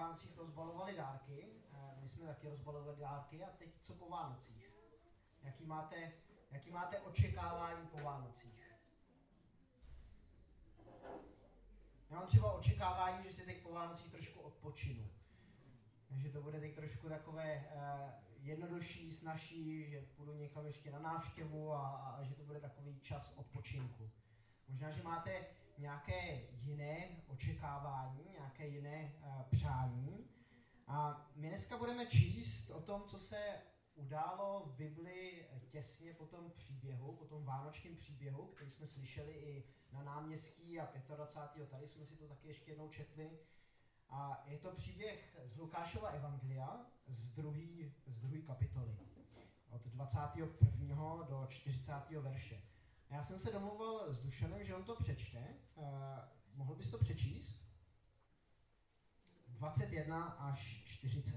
Vánocích rozbalovali dárky, eh, my jsme taky rozbalovali dárky a teď co po Vánocích? Jaký máte, jaký máte očekávání po Vánocích? Já mám třeba očekávání, že si teď po Vánocích trošku odpočinu. Takže to bude teď trošku takové uh, jednodušší, snažší, že půjdu někam ještě na návštěvu a, a že to bude takový čas odpočinku. Možná, že máte nějaké jiné očekávání, nějaké jiné uh, přání. A my dneska budeme číst o tom, co se událo v Bibli těsně po tom příběhu, po tom vánočním příběhu, který jsme slyšeli i na náměstí a 25. tady jsme si to taky ještě jednou četli. A je to příběh z Lukášova evangelia z druhé z druhý kapitoly, od 21. do 40. verše. Já jsem se domluval s Dušanem, že on to přečte. Uh, mohl bys to přečíst? 21 až 40.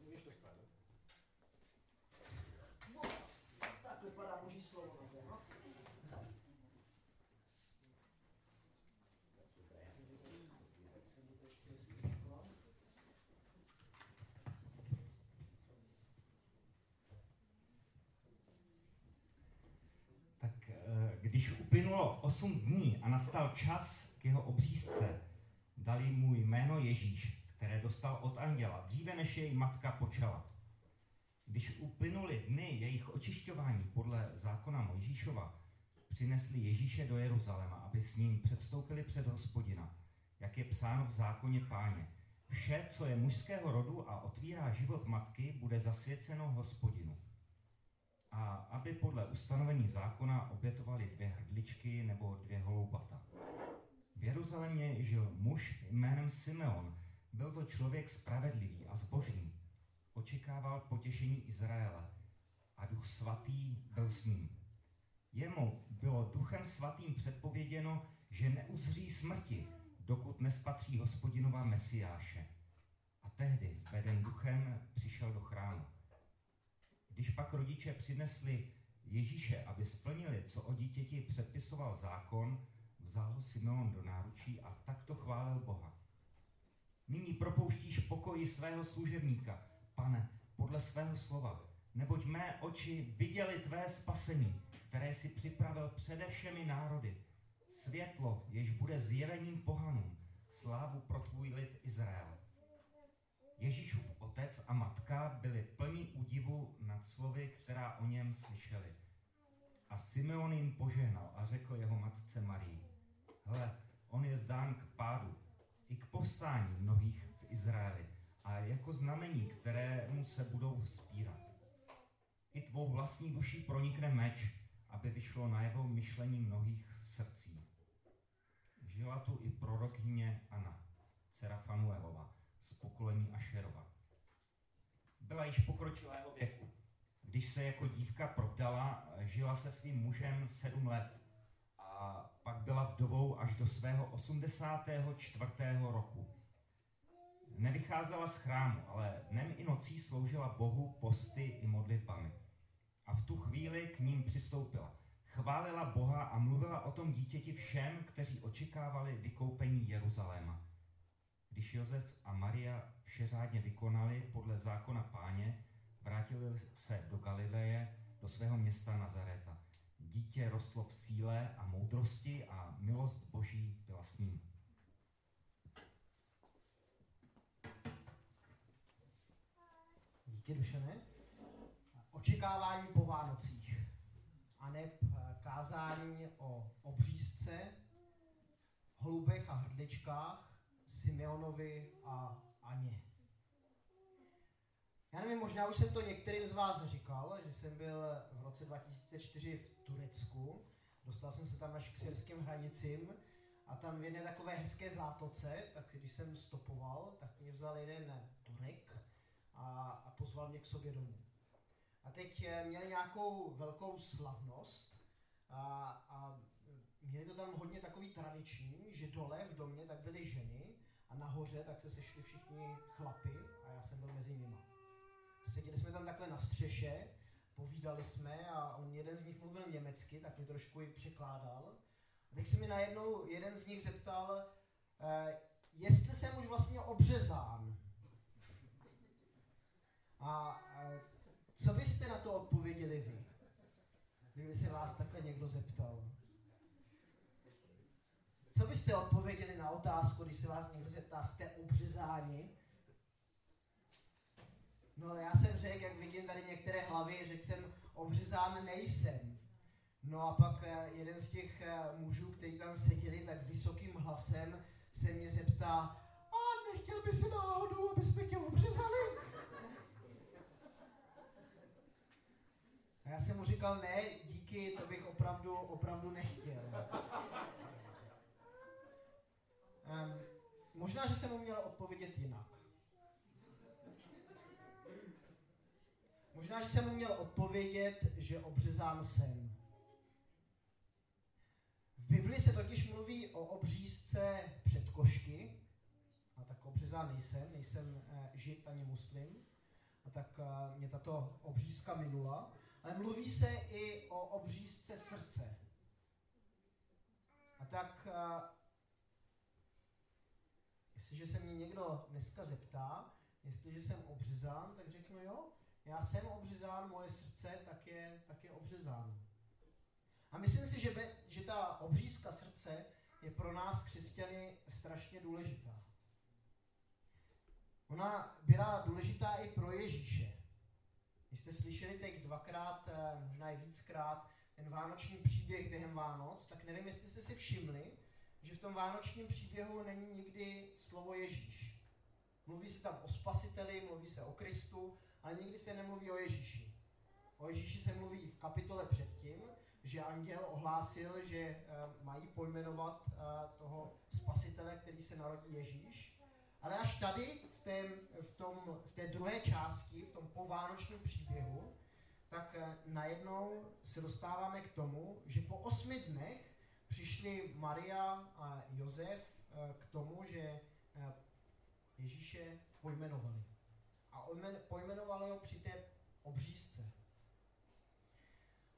Můžeš to spravit. No, tak vypadá boží slovo na no? Když uplynulo osm dní a nastal čas k jeho obřízce, dali mu jméno Ježíš, které dostal od anděla, dříve než jej matka počala. Když uplynuly dny jejich očišťování podle zákona Mojžíšova, přinesli Ježíše do Jeruzaléma, aby s ním předstoupili před hospodina, jak je psáno v zákoně páně. Vše, co je mužského rodu a otvírá život matky, bude zasvěceno hospodinu a aby podle ustanovení zákona obětovali dvě hrdličky nebo dvě holoubata. V Jeruzalémě žil muž jménem Simeon. Byl to člověk spravedlivý a zbožný. Očekával potěšení Izraele a duch svatý byl s ním. Jemu bylo duchem svatým předpověděno, že neuzří smrti, dokud nespatří hospodinová mesiáše. A tehdy, veden duchem, přišel do chrámu. Když pak rodiče přinesli Ježíše, aby splnili, co o dítěti předpisoval zákon, vzal ho Simeon do náručí a takto chválil Boha. Nyní propouštíš pokoji svého služebníka, pane, podle svého slova, neboť mé oči viděli tvé spasení, které si připravil přede všemi národy. Světlo, jež bude zjevením pohanům, slávu pro tvůj lid Izrael. Ježíšův otec a matka byli plní údivu nad slovy, která o něm slyšeli. A Simeon jim požehnal a řekl jeho matce Marii, hle, on je zdán k pádu i k povstání mnohých v Izraeli a jako znamení, kterému se budou vzpírat. I tvou vlastní duší pronikne meč, aby vyšlo na jeho myšlení mnohých srdcí. Žila tu i prorokhyně Anna, dcera Fanuelova, pokolení Ašerova. Byla již pokročilého věku. Když se jako dívka provdala, žila se svým mužem sedm let a pak byla vdovou až do svého 84. roku. Nevycházela z chrámu, ale dnem i nocí sloužila Bohu posty i modlitbami. A v tu chvíli k ním přistoupila. Chválila Boha a mluvila o tom dítěti všem, kteří očekávali vykoupení Jeruzaléma. Když Josef a Maria vše řádně vykonali podle zákona páně, vrátili se do Galileje, do svého města Nazareta. Dítě rostlo v síle a moudrosti a milost Boží byla s ním. Díky, Dušené. Očekávání po Vánocích a ne kázání o obřízce, holubech a hrdličkách, Simeonovi a Aně. Já nevím, možná už jsem to některým z vás říkal, že jsem byl v roce 2004 v Turecku. Dostal jsem se tam až k syrským hranicím a tam v jedné takové hezké zátoce, tak když jsem stopoval, tak mě vzal jeden Turek a, a pozval mě k sobě domů. A teď eh, měli nějakou velkou slavnost a, a měli to tam hodně takový tradiční, že dole v domě tak byly ženy a nahoře tak se sešli všichni chlapy a já jsem byl mezi nimi. Seděli jsme tam takhle na střeše, povídali jsme a on jeden z nich mluvil německy, tak mi trošku i překládal. A teď se mi najednou jeden z nich zeptal, eh, jestli jsem už vlastně obřezán. A eh, co byste na to odpověděli vy, kdyby se vás takhle někdo zeptal? Co byste odpověděli na otázku, když se vás někdo zeptá, jste obřezáni? No ale já jsem řekl, jak vidím tady některé hlavy, řekl jsem, obřezán nejsem. No a pak eh, jeden z těch eh, mužů, kteří tam seděli tak vysokým hlasem, se mě zeptá, a nechtěl by si náhodou, aby jsme tě obřezali? A já jsem mu říkal, ne, díky, to bych opravdu, opravdu nechtěl. Um, možná, že jsem mu měl odpovědět jinak. Možná, že jsem mu měl odpovědět, že obřezán jsem. V Bibli se totiž mluví o obřízce předkošky, a tak obřezán nejsem, nejsem eh, žid ani muslim, a tak eh, mě tato obřízka minula, ale mluví se i o obřízce srdce. A tak, eh, jestliže se mě někdo dneska zeptá, jestliže jsem obřezán, tak řeknu jo, já jsem obřezán, moje srdce tak je, tak je obřezán. A myslím si, že, be, že ta obřízka srdce je pro nás, křesťany, strašně důležitá. Ona byla důležitá i pro Ježíše. Když jste slyšeli teď dvakrát, eh, možná i víckrát, ten vánoční příběh během Vánoc, tak nevím, jestli jste si všimli, že v tom vánočním příběhu není nikdy slovo Ježíš. Mluví se tam o spasiteli, mluví se o Kristu, ale nikdy se nemluví o Ježíši. O Ježíši se mluví v kapitole předtím, že anděl ohlásil, že eh, mají pojmenovat eh, toho spasitele, který se narodí Ježíš. Ale až tady, v, té, v, tom, v té druhé části, v tom povánočním příběhu, tak eh, najednou se dostáváme k tomu, že po osmi dnech přišli Maria a Josef k tomu, že Ježíše pojmenovali a pojmenovali ho při té obřízce.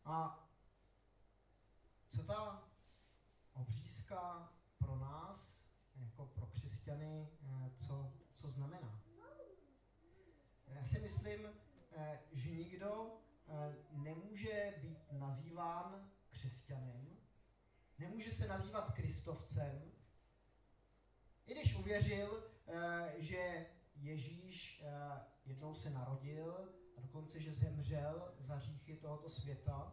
A co ta obřízka pro nás, jako pro křesťany, eh, co, co znamená? Já si myslím, eh, že nikdo eh, nemůže být nazýván křesťanem, nemůže se nazývat kristovcem, i když uvěřil, že Ježíš eh, jednou se narodil a dokonce, že zemřel za hříchy tohoto světa.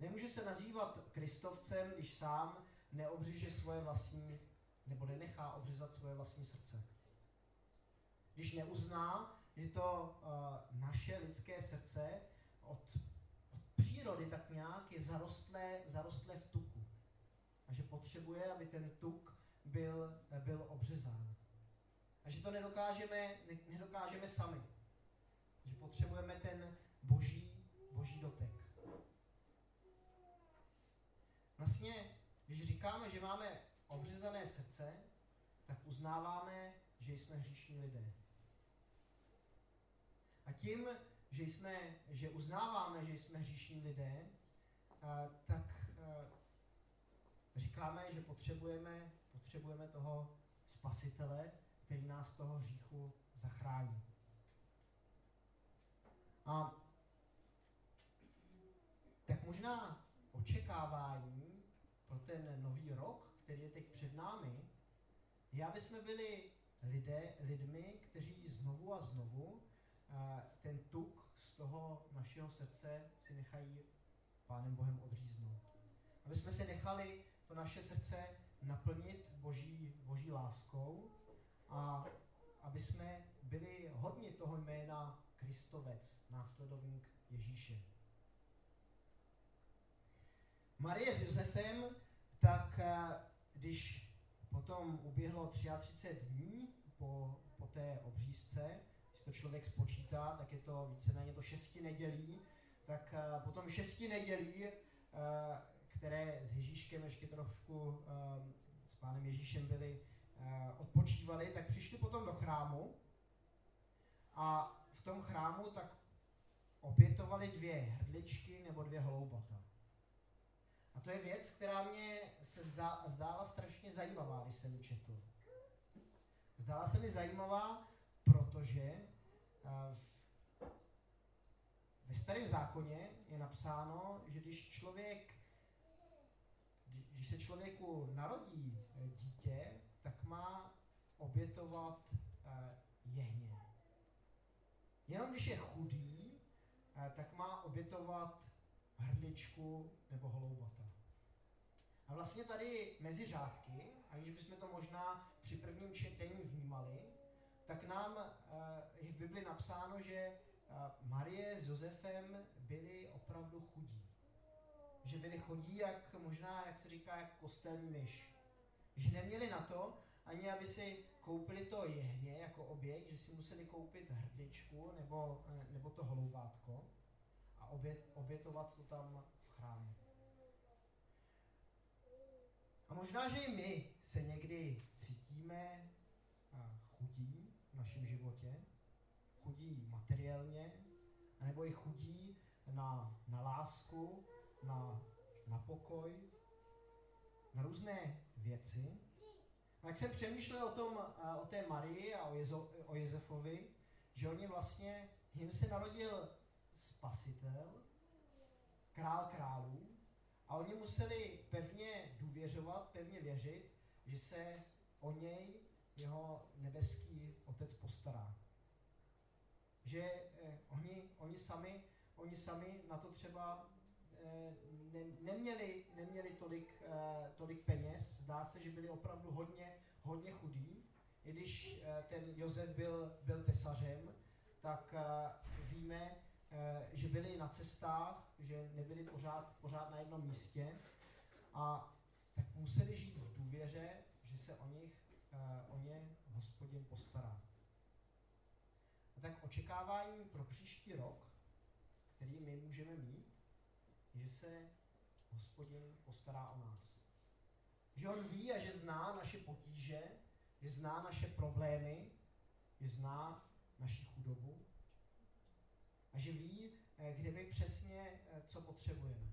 Nemůže se nazývat kristovcem, když sám neobřeže svoje vlastní, nebo nenechá obřezat svoje vlastní srdce. Když neuzná, že to uh, naše lidské srdce od, od přírody tak nějak je zarostlé, zarostlé v tuku. A že potřebuje, aby ten tuk byl, byl obřezán. A že to nedokážeme, nedokážeme sami. Že potřebujeme ten boží, boží dotek. Vlastně, když říkáme, že máme obřezané srdce, tak uznáváme, že jsme hříšní lidé. A tím, že, jsme, že uznáváme, že jsme hříšní lidé, tak říkáme, že potřebujeme, potřebujeme toho spasitele, který nás toho hříchu zachrání. A tak možná očekávání pro ten nový rok, který je teď před námi, je, aby jsme byli lidé, lidmi, kteří znovu a znovu uh, ten tuk z toho našeho srdce si nechají Pánem Bohem odříznout. Aby jsme se nechali to naše srdce naplnit boží, boží láskou a aby jsme byli hodni toho jména Kristovec, následovník Ježíše. Marie s Josefem, tak eh, když potom uběhlo 33 dní po, po té obřízce, když to člověk spočítá, tak je to víceméně to šesti nedělí, tak eh, potom šesti nedělí, eh, které s Ježíškem ještě trošku s pánem Ježíšem byly Eh, odpočívali, tak přišli potom do chrámu a v tom chrámu tak obětovali dvě hrdličky nebo dvě hloubata. A to je věc, která mě se zdá, zdála strašně zajímavá, když jsem ji četl. Zdála se mi zajímavá, protože uh, ve starém zákoně je napsáno, že když člověk, když se člověku narodí eh, dítě, tak má obětovat eh, jehně. Jenom když je chudý, eh, tak má obětovat hrdličku nebo holoubata. A vlastně tady mezi řádky, aniž bychom to možná při prvním čtení vnímali, tak nám je v Bibli napsáno, že Marie s Josefem byli opravdu chudí. Že byli chodí, jak možná, jak se říká, jak kostelní myš. Že neměli na to, ani aby si koupili to jehně jako objekt, že si museli koupit hrdličku nebo, eh, nebo to holoubátko a obět, obětovat to tam v chrámu. A možná, že i my se někdy cítíme chudí v našem životě, chudí materiálně, nebo i chudí na, na lásku, na, na pokoj, na různé věci. A jak jsem přemýšlel o, tom, o té Marii a o, Jezo, o Jezefovi, že oni vlastně, jim se narodil spasitel, král králů, a oni museli pevně důvěřovat, pevně věřit, že se o něj jeho nebeský otec postará že eh, oni, oni, sami, oni sami na to třeba ne, neměli, neměli tolik, eh, tolik peněz, zdá se, že byli opravdu hodně, hodně chudí. I když eh, ten Josef byl, byl tesařem, tak eh, víme, eh, že byli na cestách, že nebyli pořád, pořád na jednom místě. A tak museli žít v důvěře, že se o nich, eh, o ně hospodin postará. Tak očekávání pro příští rok, který my můžeme mít, že se hospodin postará o nás. Že on ví a že zná naše potíže, že zná naše problémy, že zná naši chudobu a že ví, eh, kde my přesně eh, co potřebujeme.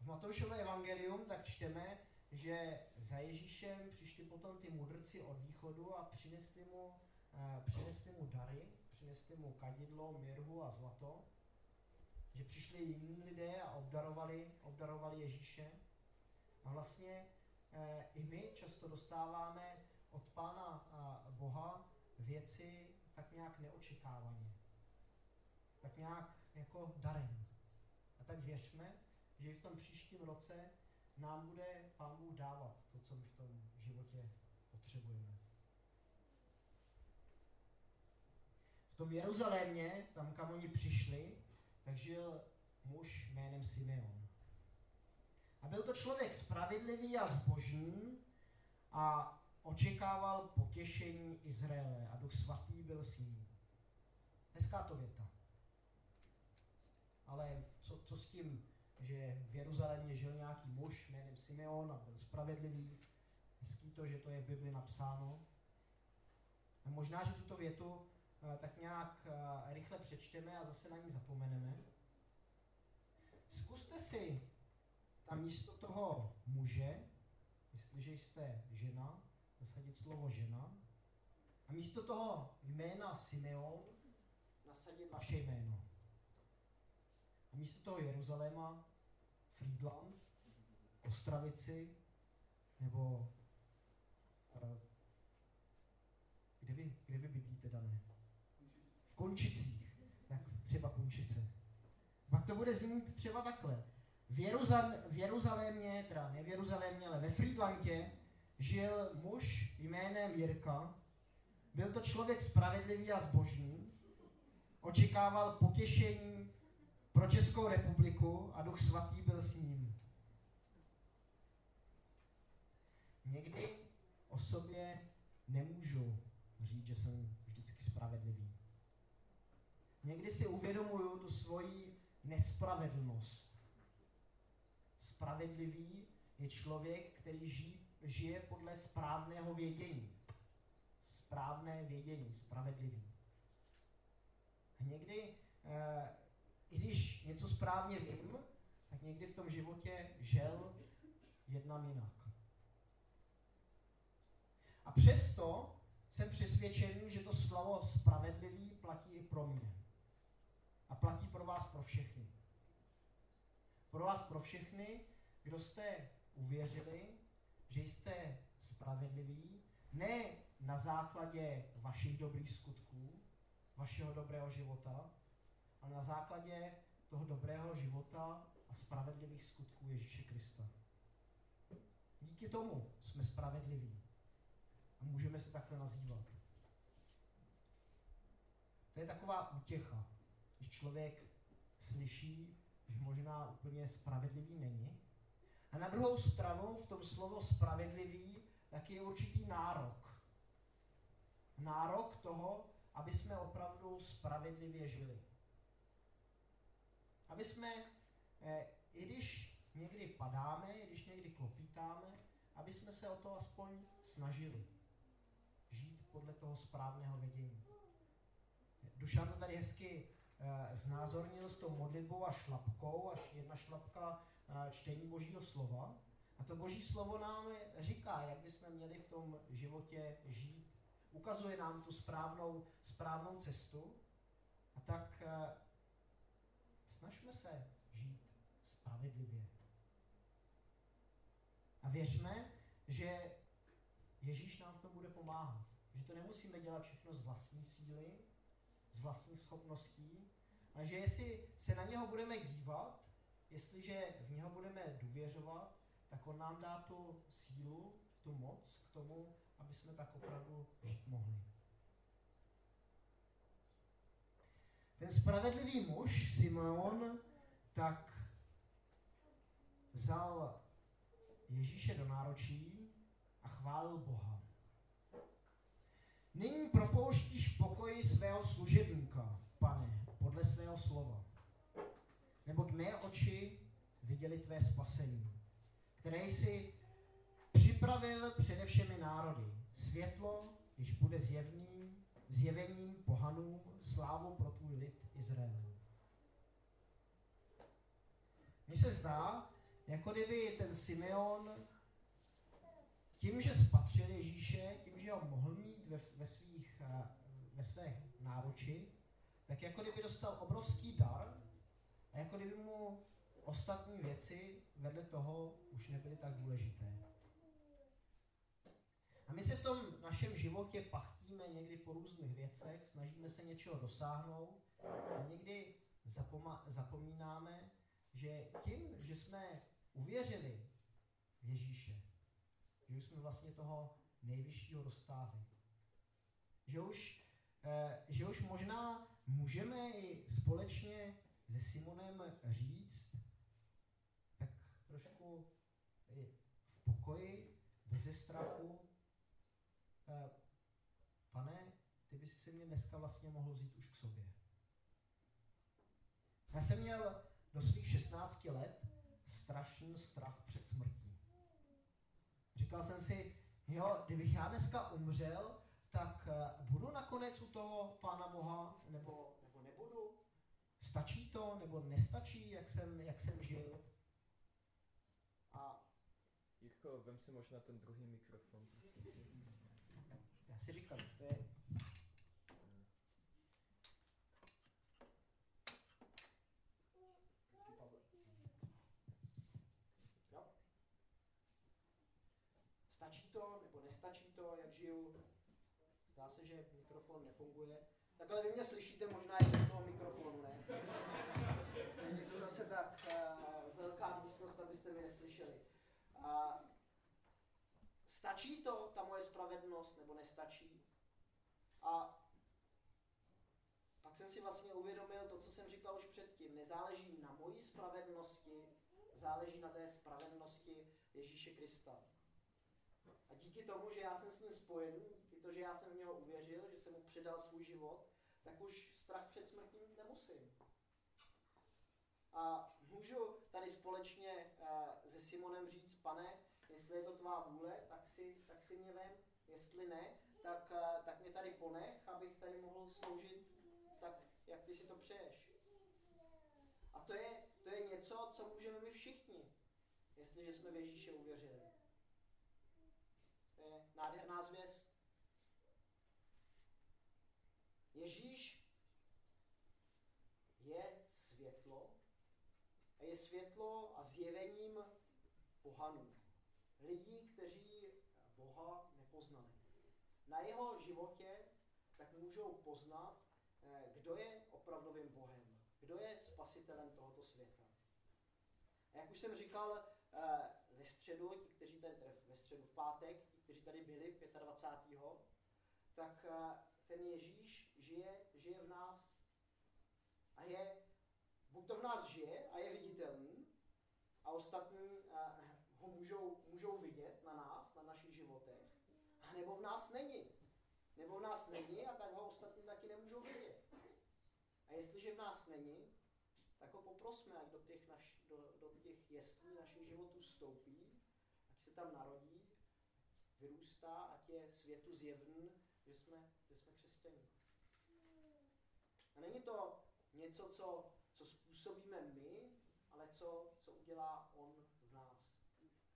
V Matoušové evangelium tak čteme, že za Ježíšem přišli potom ty mudrci od východu a přinesli mu přinesli mu dary, přinesli mu kadidlo, mirhu a zlato, že přišli jiní lidé a obdarovali, obdarovali Ježíše. A vlastně e, i my často dostáváme od Pána Boha věci tak nějak neočekávaně. Tak nějak jako darem. A tak věřme, že i v tom příštím roce nám bude Pán Bůh dávat to, co my v tom životě potřebujeme. tom Jeruzalémě, tam kam oni přišli, tak žil muž jménem Simeon. A byl to člověk spravedlivý a zbožný a očekával potěšení Izraele a duch svatý byl s ním. Hezká to věta. Ale co, co s tím, že v Jeruzalémě žil nějaký muž jménem Simeon a byl spravedlivý? Hezký to, že to je v Bibli napsáno. A možná, že tuto větu tak nějak eh, rychle přečteme a zase na ní zapomeneme. Zkuste si tam místo toho muže, jestliže jste žena, zasadit slovo žena, a místo toho jména Simeon nasadit vaše jméno. A místo toho Jeruzaléma Friedland, Ostravici, nebo uh, kde vy, kde vy? Končicích, tak třeba Končice. Pak to bude znít třeba takhle. V, Jeruzal- v Jeruzalémě, teda ne v Jeruzalémě, ale ve Friedlandě žil muž jménem Jirka. Byl to člověk spravedlivý a zbožný. Očekával potěšení pro Českou republiku a Duch Svatý byl s ním. Někdy o sobě nemůžu říct, že jsem vždycky spravedlivý. Někdy si uvědomuju tu svoji nespravedlnost. Spravedlivý je člověk, který ži, žije podle správného vědění. Správné vědění, spravedlivý. A někdy, eh, i když něco správně vím, tak někdy v tom životě žel jednám jinak. A přesto jsem přesvědčen, že to slovo spravedlivý platí i pro mě. A platí pro vás, pro všechny. Pro vás, pro všechny, kdo jste uvěřili, že jste spravedliví, ne na základě vašich dobrých skutků, vašeho dobrého života, ale na základě toho dobrého života a spravedlivých skutků Ježíše Krista. Díky tomu jsme spravedliví a můžeme se takhle nazývat. To je taková útěcha, když člověk slyší, že možná úplně spravedlivý není. A na druhou stranu v tom slovo spravedlivý taky je určitý nárok. Nárok toho, aby jsme opravdu spravedlivě žili. Aby jsme, eh, i když někdy padáme, i když někdy klopítáme, aby jsme se o to aspoň snažili. Žít podle toho správného vědění. Dušan to tady hezky znázornil s tou modlitbou a šlapkou, až jedna šlapka eh, čtení Božího slova. A to Boží slovo nám říká, jak bychom měli v tom životě žít. Ukazuje nám tu správnou, správnou cestu. A tak eh, snažme se žít spravedlivě. A věřme, že Ježíš nám v tom bude pomáhat. Že to nemusíme dělat všechno z vlastní síly, z vlastních schopností, ale že jestli se na něho budeme dívat, jestliže v něho budeme důvěřovat, tak on nám dá tu sílu, tu moc k tomu, aby jsme tak opravdu žít mohli. Ten spravedlivý muž, Simeon, tak vzal Ježíše do náročí a chválil Boha. Nyní propouštíš v pokoji svého služebníka, pane, podle svého slova. Neboť mé oči viděli tvé spasení, které jsi připravil přede všemi národy. Světlo, když bude zjevným, zjevením pohanům, slávu pro tvůj lid Izrael. Mně se zdá, jako kdyby ten Simeon tím, že spatřil Ježíše, tím, že ho mohl mít ve, ve, svých, eh, ve své náruči, tak jako kdyby dostal obrovský dar a jako kdyby mu ostatní věci vedle toho už nebyly tak důležité. A my se v tom našem životě pachtíme někdy po různých věcech, snažíme se něčeho dosáhnout a někdy zapomínáme, že tím, že jsme uvěřili v Ježíše, že už jsme vlastně toho nejvyššího dostáhli. Že už, eh, že už možná můžeme i společně se Simonem říct, tak trošku v pokoji, bez strachu, eh, pane, ty bys si mě dneska vlastně mohl vzít už k sobě. Já jsem měl do svých 16 let strašný strach před smrtí. Říkal jsem si, jo, kdybych já dneska umřel, tak eh, budu nakonec u toho Pána Boha, nebo, nebo nebudu? Stačí to, nebo nestačí, jak jsem, jak jsem žil? A Jirko, vem si možná ten druhý mikrofon, prosím. Já si říkám, to je stačí to, nebo nestačí to, jak žiju. Zdá se, že mikrofon nefunguje. Takhle vy mě slyšíte možná i toho mikrofonu, ne? Není to zase tak uh, velká místnost, abyste mě neslyšeli. Uh, stačí to, ta moje spravedlnost, nebo nestačí? A pak jsem si vlastně uvědomil to, co jsem říkal už předtím. Nezáleží na mojí spravedlnosti, záleží na té spravedlnosti Ježíše Krista. A díky tomu, že já jsem s ním spojený, díky to, že já jsem v něho uvěřil, že jsem mu předal svůj život, tak už strach před smrtí nemusím. A můžu tady společně uh, se Simonem říct, pane, jestli je to tvá vůle, tak si, tak si mě vem, jestli ne, tak, uh, tak mě tady ponech, abych tady mohl sloužit tak, jak ty si to přeješ. A to je, to je něco, něco, co můžeme my všichni, jestliže jsme v Ježíše uvěřili. To je nádherná zvěst. Ježíš je světlo a je světlo a zjevením pohanů. Lidí, kteří Boha nepoznali. Na jeho životě tak můžou poznat, eh, kdo je opravdovým Bohem, kdo je spasitelem tohoto světa. A jak už jsem říkal eh, ve středu, ti, kteří tady, ve středu v pátek, ti, kteří tady byli 25. tak eh, ten Ježíš žije, žije v nás a je, buď to v nás žije a je viditelný a ostatní ho můžou, můžou vidět na nás, na našich životech, a nebo v nás není. Nebo v nás není a tak ho ostatní taky nemůžou vidět. A jestliže v nás není, tak ho poprosme, ať do těch, naš, do, do těch jeslí našich životů vstoupí, ať se tam narodí, vyrůstá, ať je světu zjevný, že jsme, že jsme křesťaní. A není to něco, co, co způsobíme my, ale co, co udělá on v nás.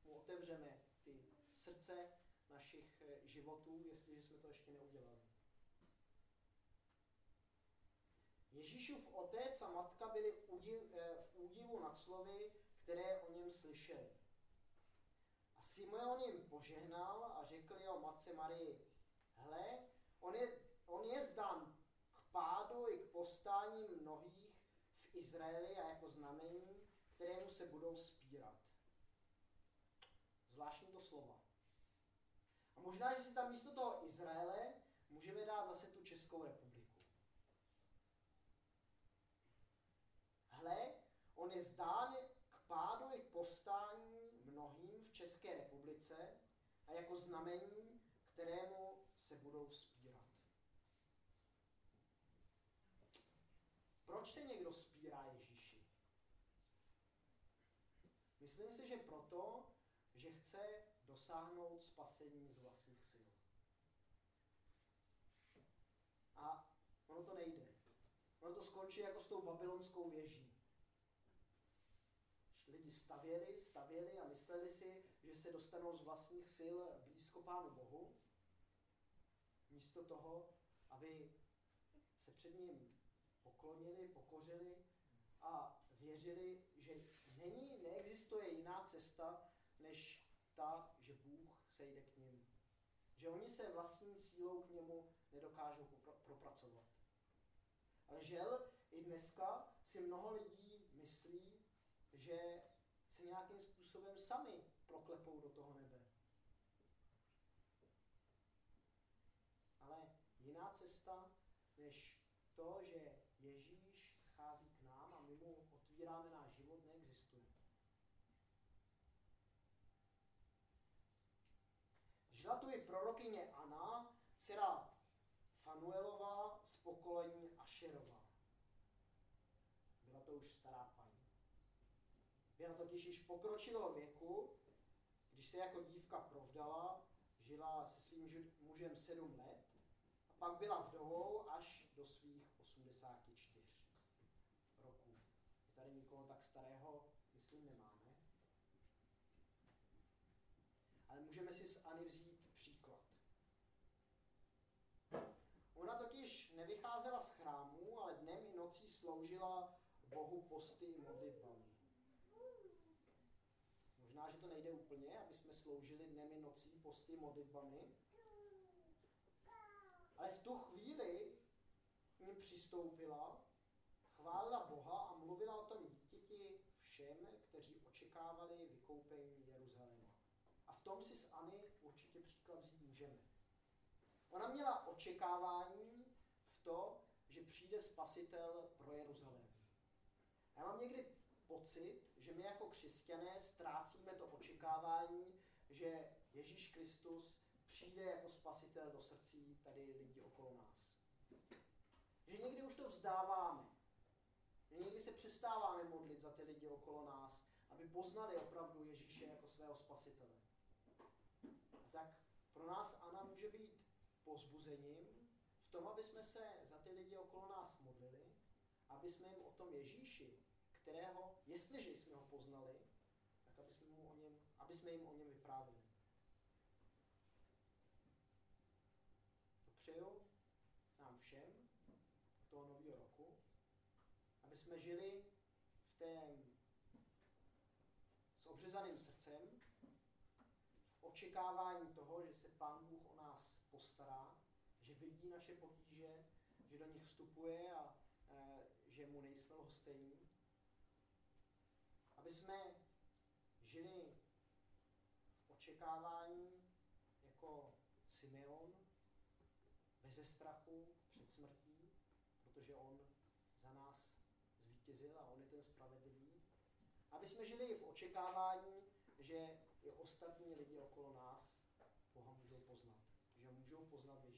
Mu otevřeme ty srdce našich eh, životů, jestliže jsme to ještě neudělali. Ježíšův otec a matka byli eh, v údivu nad slovy, které o něm slyšeli. A Simeon jim požehnal a řekl jeho matce Marii, hle, on je, on je zdán pádu i k povstání mnohých v Izraeli a jako znamení, kterému se budou spírat. Zvláštní to slova. A možná, že si tam místo toho Izraele můžeme dát zase tu Českou republiku. Hle, on je zdán k pádu i k povstání mnohým v České republice a jako znamení, kterému se budou vzpírat. Proč se někdo spírá Ježíši? Myslím si, že proto, že chce dosáhnout spasení z vlastních sil. A ono to nejde. Ono to skončí jako s tou babylonskou věží. Lidi stavěli, stavěli a mysleli si, že se dostanou z vlastních sil blízko Pánu Bohu, místo toho, aby se před ním poklonili, pokořili a věřili, že není, neexistuje jiná cesta, než ta, že Bůh sejde k ním. Že oni se vlastní sílou k němu nedokážou propracovat. Ale žel, i dneska si mnoho lidí myslí, že se nějakým způsobem sami proklepou do toho nebe. Ale jiná cesta, než to, že Ježíš schází k nám a my mu otvíráme náš život, neexistuje. Žila tu i prorokyně Anna, dcera Fanuelová z pokolení Ašerová. Byla to už stará paní. Byla totiž již pokročilého věku, když se jako dívka provdala, žila se svým mužem sedm let a pak byla vdovou až do svých 84 roků. Tady nikoho tak starého, myslím, nemáme. Ale můžeme si z Ani vzít příklad. Ona totiž nevycházela z chrámu, ale dnem i nocí sloužila Bohu posty i modlitbami. Možná, že to nejde úplně, aby jsme sloužili dnem i nocí posty modlitbami. Ale v tu chvíli k přistoupila, chválila Boha a mluvila o tom dítěti všem, kteří očekávali vykoupení Jeruzaléma. A v tom si s Ani určitě příklad vzít můžeme. Ona měla očekávání v to, že přijde spasitel pro Jeruzalém. Já mám někdy pocit, že my jako křesťané ztrácíme to očekávání, že Ježíš Kristus přijde jako spasitel do srdcí tady lidí okolo nás. Že někdy už to vzdáváme. Že někdy se přestáváme modlit za ty lidi okolo nás, aby poznali opravdu Ježíše jako svého spasitele tak pro nás Ana může být pozbuzením tom, aby jsme se za ty lidi okolo nás modlili, aby jsme jim o tom Ježíši, kterého, jestliže jsme ho poznali, tak aby jsme, mu o něm, aby jsme jim o něm vyprávěli. To přeju nám všem toho nového roku, aby jsme žili v té s obřezaným srdcem, v očekávání toho, že se Pán Bůh o nás postará, vidí naše potíže, že do nich vstupuje a e, že mu nejsme lhostejní. Aby jsme žili v očekávání jako Simeon, bez strachu před smrtí, protože on za nás zvítězil a on je ten spravedlivý. Aby jsme žili v očekávání, že i ostatní lidi okolo nás Boha můžou poznat. Že můžou poznat Ježíše